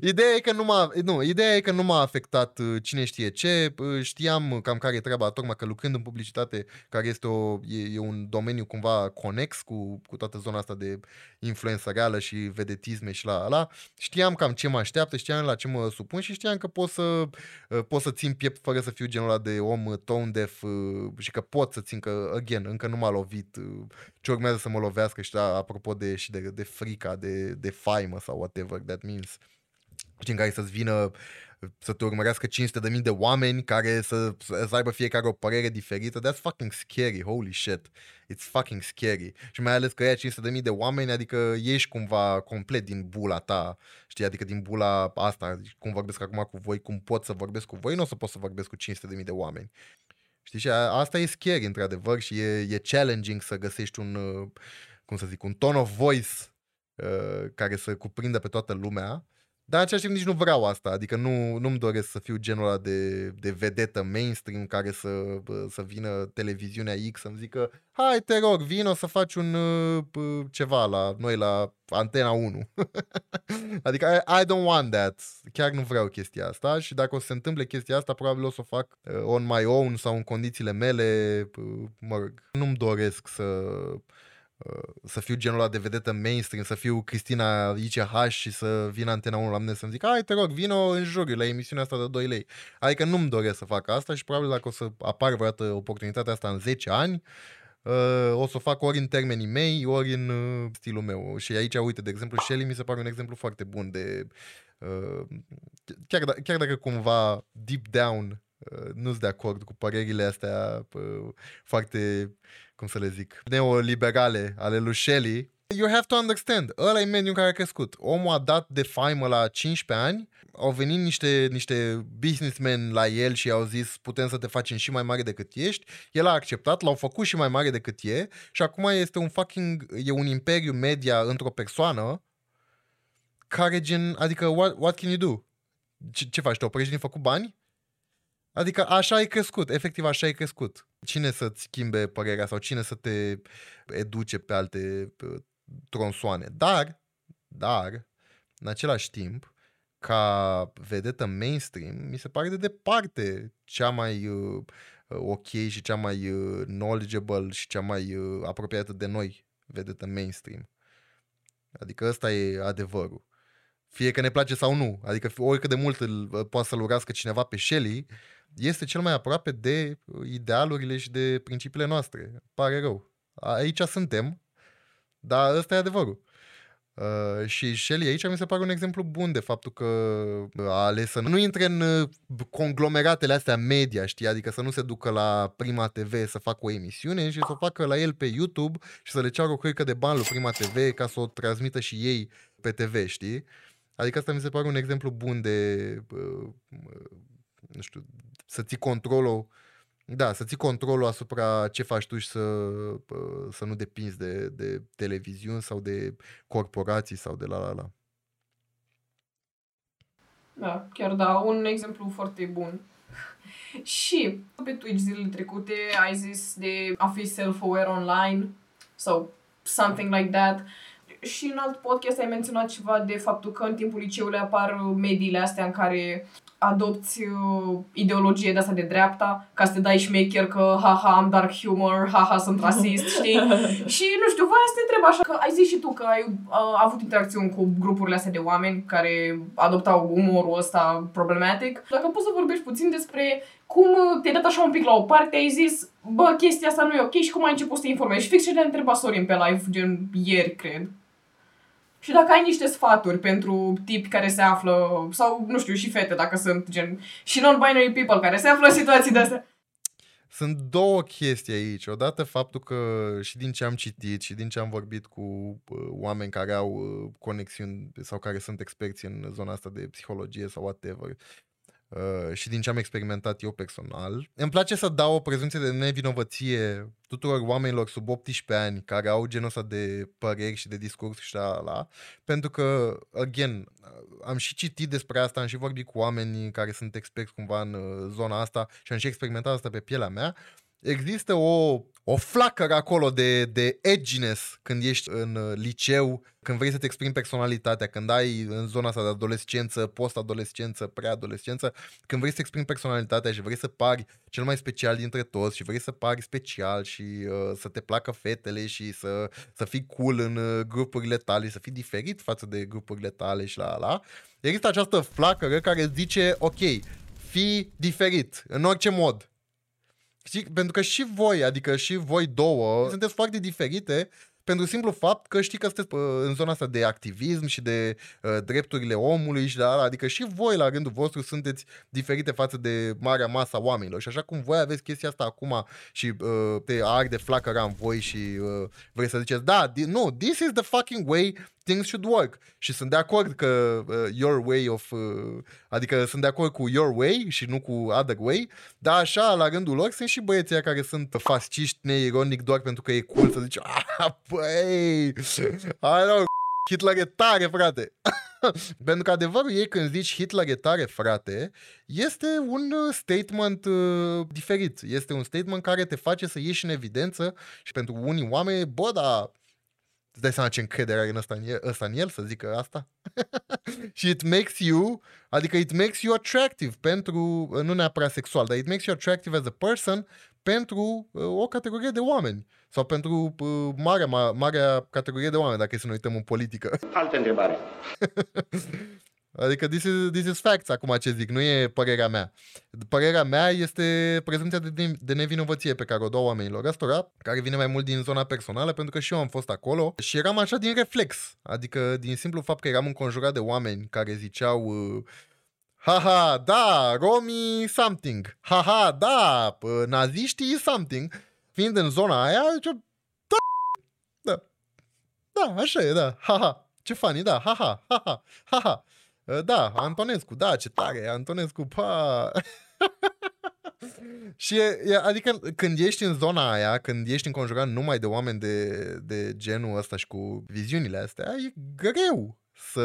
Ideea e că nu m-a, nu, ideea e că nu m-a afectat uh, cine știe ce, uh, știam cam care e treaba, tocmai că lucrând în publicitate, care este o, e, e un domeniu cumva conex cu, cu toată zona asta de influență reală și vedetisme și la la, știam cam ce mă așteaptă, știam la ce mă supun și știam că pot să, uh, pot să țin piept fără să fiu genul ăla de om uh, tone deaf uh, și că pot să țin, că, again, încă nu m-a lovit uh, ce urmează să mă lovească și da, apropo de, și de, de frica, de, de faimă sau whatever that means știi, în care să-ți vină să te urmărească 500 de mii de oameni care să, să aibă fiecare o părere diferită. That's fucking scary, holy shit. It's fucking scary. Și mai ales că ea 500 de mii de oameni, adică ești cumva complet din bula ta, știi, adică din bula asta, cum vorbesc acum cu voi, cum pot să vorbesc cu voi, nu o să pot să vorbesc cu 500 de mii de oameni. Știi, și a, asta e scary, într-adevăr, și e, e challenging să găsești un, uh, cum să zic, un tone of voice uh, care să cuprindă pe toată lumea. Dar în același timp nici nu vreau asta, adică nu, nu-mi doresc să fiu genul ăla de, de vedetă mainstream care să, bă, să vină televiziunea X să-mi zică hai te rog, vino să faci un uh, p- ceva la noi la Antena 1. adică I, I don't want that, chiar nu vreau chestia asta și dacă o să se întâmple chestia asta probabil o să o fac uh, on my own sau în condițiile mele, uh, mă rog, nu-mi doresc să uh, să fiu genul ăla de vedetă mainstream, să fiu Cristina ICH și să vină Antena 1 la mine să-mi zic hai te rog, vino în juriu la emisiunea asta de 2 lei. Adică nu-mi doresc să fac asta și probabil dacă o să apar vreodată oportunitatea asta în 10 ani, uh, o să o fac ori în termenii mei, ori în uh, stilul meu. Și aici, uite, de exemplu, Shelly mi se pare un exemplu foarte bun de... Uh, chiar, da, chiar dacă cumva deep down uh, nu-s de acord cu părerile astea uh, foarte, cum să le zic, neoliberale ale lui Shelley, you have to understand, ăla e mediul în care a crescut. Omul a dat de faimă la 15 ani, au venit niște, niște businessmen la el și au zis putem să te facem și mai mare decât ești, el a acceptat, l-au făcut și mai mare decât e și acum este un fucking, e un imperiu media într-o persoană care gen, adică what, what can you do? Ce, ce faci, te oprești din făcut bani? Adică așa ai crescut, efectiv așa ai crescut. Cine să-ți schimbe părerea sau cine să te educe pe alte uh, tronsoane. Dar, dar, în același timp, ca vedetă mainstream, mi se pare de departe cea mai uh, ok și cea mai uh, knowledgeable și cea mai uh, apropiată de noi vedetă mainstream. Adică ăsta e adevărul. Fie că ne place sau nu. Adică oricât de mult îl, poate să-l urască cineva pe Shelley, este cel mai aproape de uh, idealurile și de principiile noastre. Pare rău. Aici suntem, dar ăsta e adevărul. Uh, și Shelly aici mi se pare un exemplu bun de faptul că a ales să nu intre în uh, conglomeratele astea media, știi? Adică să nu se ducă la Prima TV să facă o emisiune și să o facă la el pe YouTube și să le ceară o căică de bani lui Prima TV ca să o transmită și ei pe TV, știi? Adică asta mi se pare un exemplu bun de, uh, uh, nu știu, să ții controlul da, să ții controlul asupra ce faci tu și să, uh, să nu depinzi de, de televiziuni sau de corporații sau de la la la. Da, chiar da, un exemplu foarte bun. Și pe Twitch zilele trecute ai zis de a fi self-aware online sau something like that. Și în alt podcast ai menționat ceva de faptul că în timpul liceului apar mediile astea în care adopți uh, ideologie de asta de dreapta, ca să te dai șmecher că haha am dark humor, haha sunt rasist, știi? și nu știu, voia să te întreb așa, că ai zis și tu că ai uh, avut interacțiuni cu grupurile astea de oameni care adoptau umorul ăsta problematic. Dacă poți să vorbești puțin despre cum te-ai dat așa un pic la o parte, ai zis, bă, chestia asta nu e ok și cum ai început să te informezi. Și fix ce te-a întrebat Sorin pe live, gen ieri, cred. Și dacă ai niște sfaturi pentru tipi care se află, sau nu știu, și fete dacă sunt gen, și non-binary people care se află în situații de astea. Sunt două chestii aici. Odată faptul că și din ce am citit și din ce am vorbit cu uh, oameni care au uh, conexiuni sau care sunt experți în zona asta de psihologie sau whatever, Uh, și din ce am experimentat eu personal. Îmi place să dau o prezumție de nevinovăție tuturor oamenilor sub 18 ani care au genul ăsta de păreri și de discurs și la, la pentru că, again, am și citit despre asta, am și vorbit cu oameni care sunt experți cumva în uh, zona asta și am și experimentat asta pe pielea mea. Există o o flacără acolo de, de edginess când ești în uh, liceu, când vrei să-ți exprimi personalitatea, când ai în zona asta de adolescență, post-adolescență, preadolescență, când vrei să exprimi personalitatea și vrei să pari cel mai special dintre toți și vrei să pari special și uh, să te placă fetele și să, să fii cool în uh, grupurile tale, să fii diferit față de grupurile tale și la la, există această flacără care zice, ok, fii diferit în orice mod Știi? Pentru că și voi, adică și voi două, sunteți foarte diferite pentru simplu fapt că știi că sunteți în zona asta de activism și de uh, drepturile omului și de ala, adică și voi la rândul vostru sunteți diferite față de marea masa oamenilor și așa cum voi aveți chestia asta acum și uh, te arde flacăra în voi și uh, vrei să ziceți da, di- nu, this is the fucking way things should work. Și sunt de acord că uh, your way of... Uh, adică sunt de acord cu your way și nu cu other way, dar așa, la rândul lor, sunt și băieții care sunt fasciști neironic doar pentru că e cool să zici, ah, băi, I know, Hitler e tare, frate. Pentru că adevărul e când zici Hitler e tare, frate, este un uh, statement uh, diferit. Este un statement care te face să ieși în evidență și pentru unii oameni, bă, dar Îți dai seama ce încredere are în ăsta, în el, ăsta în el să zică asta? și it makes you, adică it makes you attractive pentru, nu neapărat sexual, dar it makes you attractive as a person pentru uh, o categorie de oameni sau pentru uh, marea, ma, marea categorie de oameni, dacă e să ne uităm în politică. Altă întrebare. Adică this is, this is facts acum ce zic, nu e părerea mea. Părerea mea este prezumția de, de nevinovăție pe care o dau oamenilor ăstora, care vine mai mult din zona personală, pentru că și eu am fost acolo și eram așa din reflex. Adică din simplu fapt că eram înconjurat de oameni care ziceau uh, haha, da, romii something, haha, da, naziștii something, fiind în zona aia, zice, da, da, da, așa e, da, haha, ce funny, da, haha, haha, haha. Ă, da, Antonescu, da, ce tare, Antonescu, pa! și e, e, adică când ești în zona aia, când ești înconjurat numai de oameni de, de genul ăsta și cu viziunile astea, e greu să...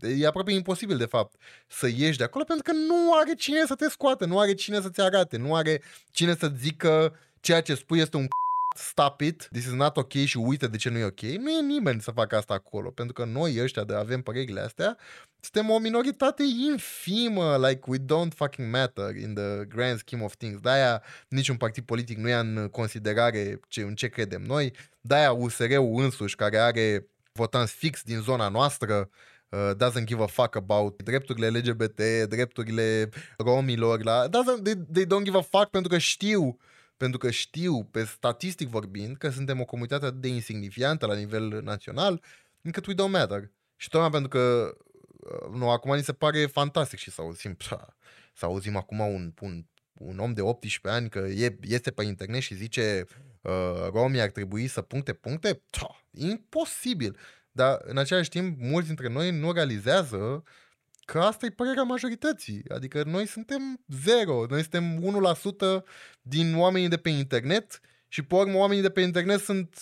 E aproape imposibil, de fapt, să ieși de acolo pentru că nu are cine să te scoată, nu are cine să-ți arate, nu are cine să zică ceea ce spui este un stop it, this is not ok și uite de ce nu e ok. Nu e nimeni să facă asta acolo, pentru că noi ăștia de avem părerile astea, suntem o minoritate infimă, like we don't fucking matter in the grand scheme of things. De-aia niciun partid politic nu ia în considerare ce, în ce credem noi, de-aia USR-ul însuși, care are votanți fix din zona noastră, uh, doesn't give a fuck about drepturile LGBT, drepturile romilor, la, doesn't, they, they don't give a fuck pentru că știu pentru că știu, pe statistic vorbind, că suntem o comunitate de insignifiantă la nivel național, încât we don't matter. Și tocmai pentru că uh, nu, acum ni se pare fantastic și să auzim, psa, să auzim acum un, un, un om de 18 ani că e, este pe internet și zice uh, romii ar trebui să puncte puncte, psa, imposibil. Dar în același timp, mulți dintre noi nu realizează că asta e părerea majorității. Adică noi suntem zero, noi suntem 1% din oamenii de pe internet și pe urmă oamenii de pe internet sunt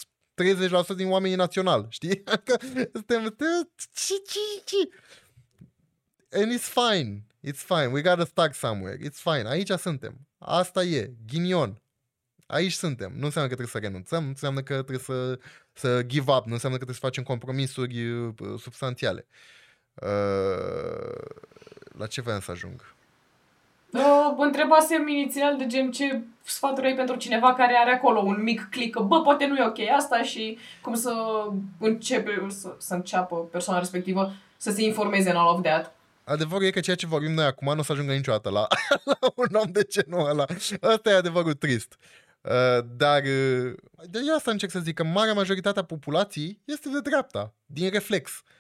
30% din oamenii național, știi? Adică suntem... And it's fine. It's fine. We gotta start somewhere. It's fine. Aici suntem. Asta e. Ghinion. Aici suntem. Nu înseamnă că trebuie să renunțăm, nu înseamnă că trebuie să, să give up, nu înseamnă că trebuie să facem compromisuri uh, substanțiale. Uh, la ce vreau să ajung? Uh, întrebasem inițial de gen ce sfaturi ai pentru cineva care are acolo un mic click că bă, poate nu e ok asta și cum să începe, să, să înceapă persoana respectivă să se informeze în all of that. Adevărul e că ceea ce vorbim noi acum nu o să ajungă niciodată la, la un om de genul ăla. Asta e adevărul trist. Uh, dar uh, de asta încerc să zic că marea majoritate a populației este de dreapta, din reflex. Uh,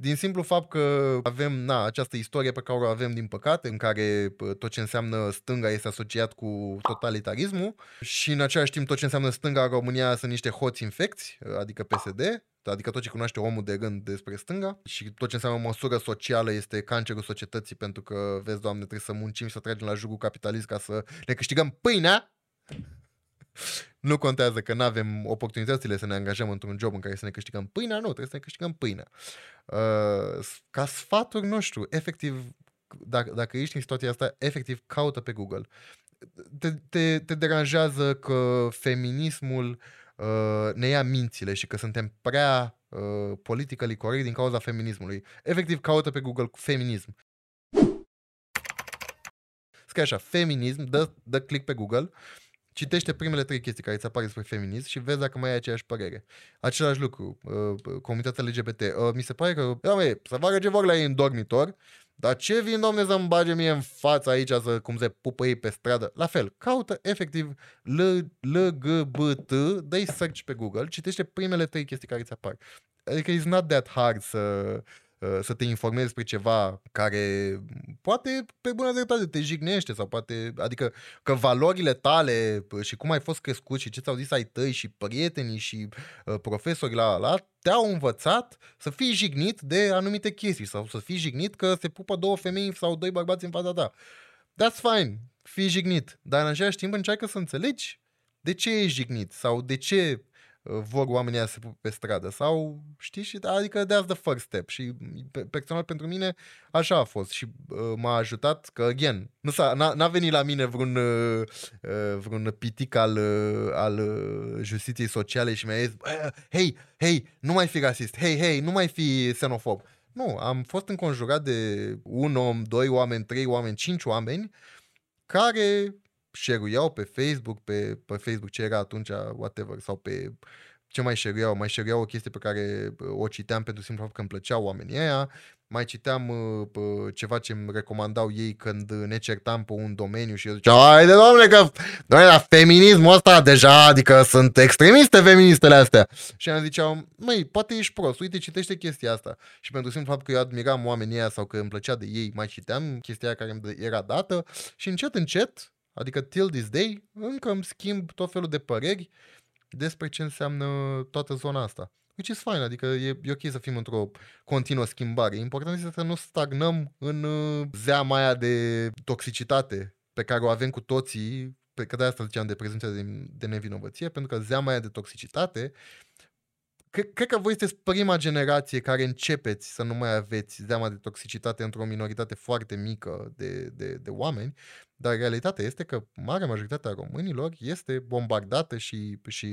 din simplu fapt că avem na, această istorie pe care o avem din păcate, în care tot ce înseamnă stânga este asociat cu totalitarismul și în același timp tot ce înseamnă stânga în România sunt niște hoți infecți, adică PSD, adică tot ce cunoaște omul de gând despre stânga și tot ce înseamnă măsură socială este cancerul societății pentru că, vezi, Doamne, trebuie să muncim și să tragem la jugul capitalist ca să ne câștigăm pâinea nu contează că nu avem oportunitățile să ne angajăm într-un job în care să ne câștigăm pâinea, nu, trebuie să ne câștigăm pâinea. Uh, ca sfaturi, nu știu, efectiv, dacă, dacă ești în situația asta, efectiv, caută pe Google. Te, te, te deranjează că feminismul uh, ne ia mințile și că suntem prea uh, politically corect din cauza feminismului. Efectiv, caută pe Google feminism. Scrie așa, feminism, dă, dă click pe Google Citește primele trei chestii care îți apar despre feminism și vezi dacă mai ai aceeași părere. Același lucru, uh, comunitatea LGBT. Uh, mi se pare că, da, măi, să facă ce vor la ei în dormitor, dar ce vin, domne, să-mi bage mie în fața aici, să, cum se pupă ei pe stradă? La fel, caută efectiv LGBT, dă-i search pe Google, citește primele trei chestii care îți apar. Adică it's not that hard să, Uh, să te informezi despre ceva care poate pe bună dreptate te jignește sau poate, adică că valorile tale uh, și cum ai fost crescut și ce ți-au zis ai tăi și prietenii și uh, profesori la la te-au învățat să fii jignit de anumite chestii sau să fii jignit că se pupă două femei sau doi bărbați în fața ta. That's fine, fii jignit, dar în același timp încearcă să înțelegi de ce ești jignit sau de ce vor oamenii să se pupe pe stradă sau, știi, și, adică that's the first step și personal pentru mine așa a fost și uh, m-a ajutat că, again, nu s-a, n-a, n-a venit la mine vreun, uh, vreun pitic al, uh, al uh, justiției sociale și mi-a zis, hei, hei, nu mai fi rasist, hei, hei, nu mai fi xenofob. Nu, am fost înconjurat de un om, doi oameni, trei oameni, cinci oameni care share pe Facebook, pe, pe Facebook ce era atunci, whatever, sau pe ce mai share Mai share o chestie pe care o citeam pentru simplu fapt că îmi plăceau oamenii aia, mai citeam uh, ceva ce îmi recomandau ei când ne certam pe un domeniu și eu ziceam, haide domnule că noi la feminismul ăsta deja, adică sunt extremiste feministele astea. Și am ziceau, măi, poate ești prost, uite, citește chestia asta. Și pentru simplu fapt că eu admiram oamenii aia sau că îmi plăcea de ei, mai citeam chestia aia care îmi era dată și încet, încet, Adică till this day încă îmi schimb tot felul de păreri despre ce înseamnă toată zona asta. Which is fine, adică e, e ok să fim într-o continuă schimbare. Important este să nu stagnăm în uh, zeama aia de toxicitate pe care o avem cu toții, pe că de asta ziceam de prezumția de, de nevinovăție, pentru că zeama aia de toxicitate cred că voi sunteți prima generație care începeți să nu mai aveți zeama de toxicitate într-o minoritate foarte mică de, de, de oameni, dar realitatea este că marea majoritate a românilor este bombardată și, și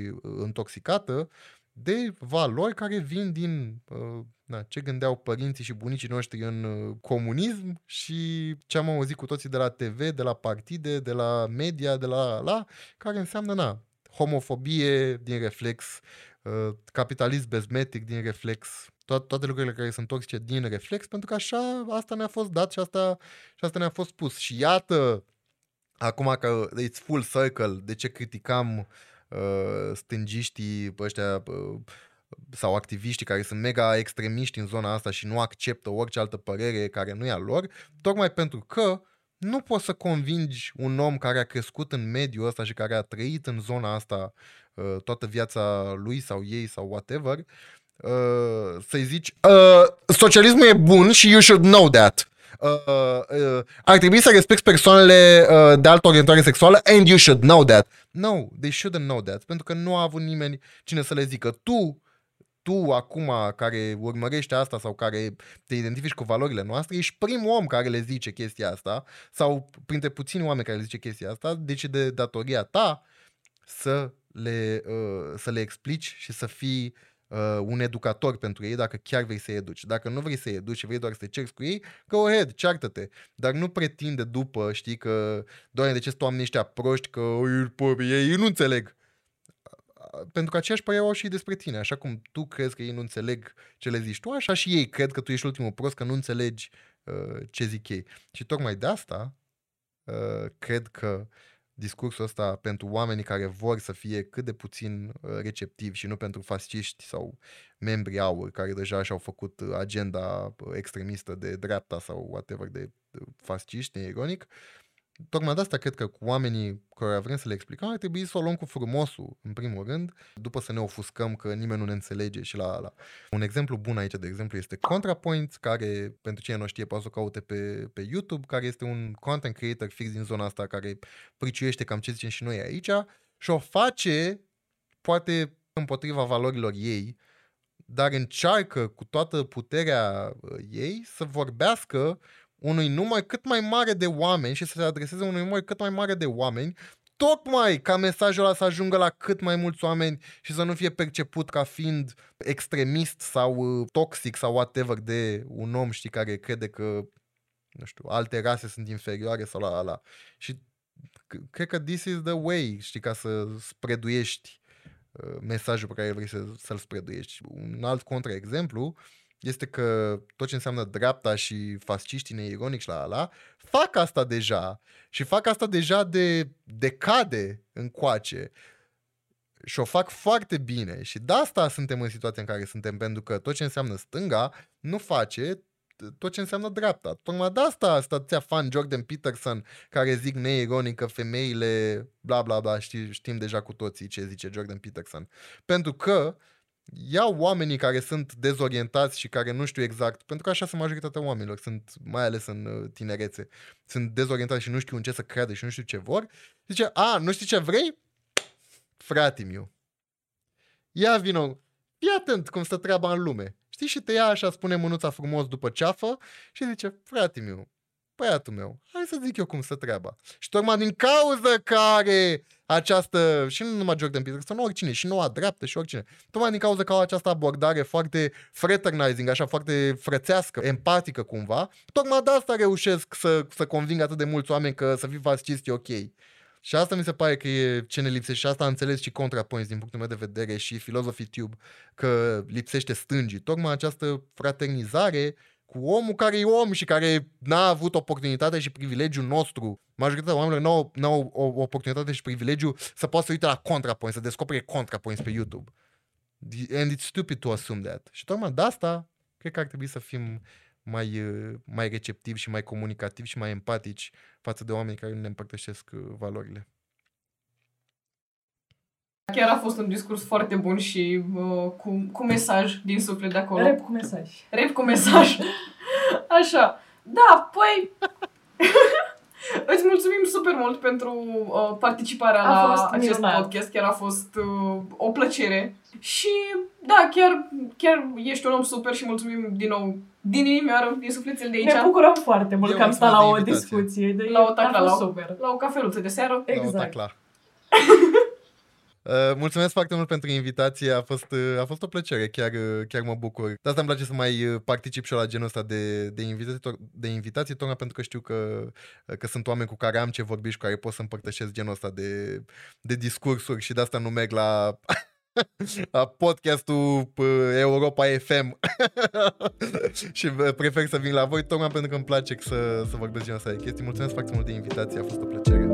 intoxicată de valori care vin din uh, na, ce gândeau părinții și bunicii noștri în uh, comunism și ce am auzit cu toții de la TV, de la partide, de la media, de la la, care înseamnă na, homofobie din reflex, uh, capitalism bezmetic din reflex, to- toate lucrurile care sunt toxice din reflex, pentru că așa asta ne-a fost dat și asta, și asta ne-a fost spus. Și iată, acum că it's full circle, de ce criticam uh, stângiștii ăștia uh, sau activiștii care sunt mega extremiști în zona asta și nu acceptă orice altă părere care nu e a lor, tocmai pentru că nu poți să convingi un om care a crescut în mediul ăsta și care a trăit în zona asta uh, toată viața lui sau ei sau whatever, uh, să-i zici uh, socialismul e bun și you should know that. Uh, uh, ar trebui să respecti persoanele uh, de altă orientare sexuală and you should know that. No, they shouldn't know that, pentru că nu a avut nimeni cine să le zică. Tu tu acum care urmărești asta sau care te identifici cu valorile noastre, ești primul om care le zice chestia asta sau printre puțini oameni care le zice chestia asta, deci de datoria ta să le, uh, să le explici și să fii uh, un educator pentru ei dacă chiar vrei să-i educi. Dacă nu vrei să-i educi și vrei doar să te cerți cu ei, go ahead, ceartă-te. Dar nu pretinde după, știi, că, doamne, de ce sunt oamenii ăștia proști, că ei, ei nu înțeleg pentru că aceeași părere au și despre tine. Așa cum tu crezi că ei nu înțeleg ce le zici tu, așa și ei cred că tu ești ultimul prost, că nu înțelegi uh, ce zic ei. Și tocmai de asta uh, cred că discursul ăsta pentru oamenii care vor să fie cât de puțin uh, receptivi și nu pentru fasciști sau membri aur care deja și-au făcut agenda uh, extremistă de dreapta sau whatever de fasciști, ironic, uh, Tocmai de asta cred că cu oamenii care vrem să le explicăm ar trebui să o luăm cu frumosul, în primul rând, după să ne ofuscăm că nimeni nu ne înțelege și la ala. Un exemplu bun aici, de exemplu, este ContraPoint, care, pentru cine nu știe, poate să o caute pe, pe YouTube, care este un content creator fix din zona asta, care priciuiește cam ce zicem și noi aici și o face, poate împotriva valorilor ei, dar încearcă cu toată puterea uh, ei să vorbească unui număr cât mai mare de oameni și să se adreseze unui număr cât mai mare de oameni, tocmai ca mesajul ăla să ajungă la cât mai mulți oameni și să nu fie perceput ca fiind extremist sau uh, toxic sau whatever de un om, știi, care crede că, nu știu, alte rase sunt inferioare sau la ala. Și cred că this is the way, știi, ca să spreduiești uh, mesajul pe care vrei să, să-l spreduiești. Un alt contraexemplu este că tot ce înseamnă dreapta și fasciștii neironici la ala, fac asta deja. Și fac asta deja de decade încoace. Și o fac foarte bine. Și de asta suntem în situația în care suntem, pentru că tot ce înseamnă stânga nu face tot ce înseamnă dreapta. Tocmai de asta stația fan Jordan Peterson care zic neironic că femeile bla bla bla, știm, știm deja cu toții ce zice Jordan Peterson. Pentru că ia oamenii care sunt dezorientați și care nu știu exact, pentru că așa sunt majoritatea oamenilor, sunt mai ales în uh, tinerețe, sunt dezorientați și nu știu în ce să creadă și nu știu ce vor, zice, a, nu știi ce vrei? Frate meu, ia vino, fii atent cum stă treaba în lume. Știi, și te ia așa, spune mânuța frumos după ceafă și zice, frate meu, băiatul meu, hai să zic eu cum să treaba. Și tocmai din cauza care această, și nu numai Jordan Peterson, oricine, și noua dreaptă și oricine, tocmai din cauza că au această abordare foarte fraternizing, așa foarte frățească, empatică cumva, tocmai de asta reușesc să, să conving atât de mulți oameni că să fii fascist e ok. Și asta mi se pare că e ce ne lipsește și asta am înțeles și ContraPoints din punctul meu de vedere și Philosophy Tube, că lipsește stângii. Tocmai această fraternizare cu omul care e om și care n-a avut oportunitate și privilegiul nostru. Majoritatea oamenilor n-au, n-au o oportunitate și privilegiu să poată să uite la ContraPoint, să descopere ContraPoints pe YouTube. And it's stupid to assume that. Și tocmai de asta, cred că ar trebui să fim mai, mai receptivi și mai comunicativi și mai empatici față de oameni care nu ne împărtășesc uh, valorile. Chiar a fost un discurs foarte bun și uh, cu, cu mesaj din suflet de acolo. Rep cu mesaj. Rep cu mesaj. Așa. Da, păi... Îți mulțumim super mult pentru uh, participarea a la fost acest minunat. podcast. Chiar a fost uh, o plăcere. Și da, chiar, chiar ești un om super și mulțumim din nou din inimioară, din sufletel de aici. Ne bucurăm foarte mult Eu că am stat la o discuție. De la o tacla, la, super. la o cafeluță de seară. Exact. La o tacla. Uh, mulțumesc foarte mult pentru invitație, a fost, uh, a fost o plăcere, chiar, uh, chiar mă bucur. De asta îmi place să mai particip și eu la genul ăsta de, de, invitații, de invitații, tocmai pentru că știu că, că sunt oameni cu care am ce vorbi și cu care pot să împărtășesc genul ăsta de, de discursuri și de asta nu merg la podcastul Europa FM și prefer să vin la voi tocmai pentru că îmi place să, să vorbesc genul ăsta de chestii. Mulțumesc foarte mult de invitație, a fost o plăcere.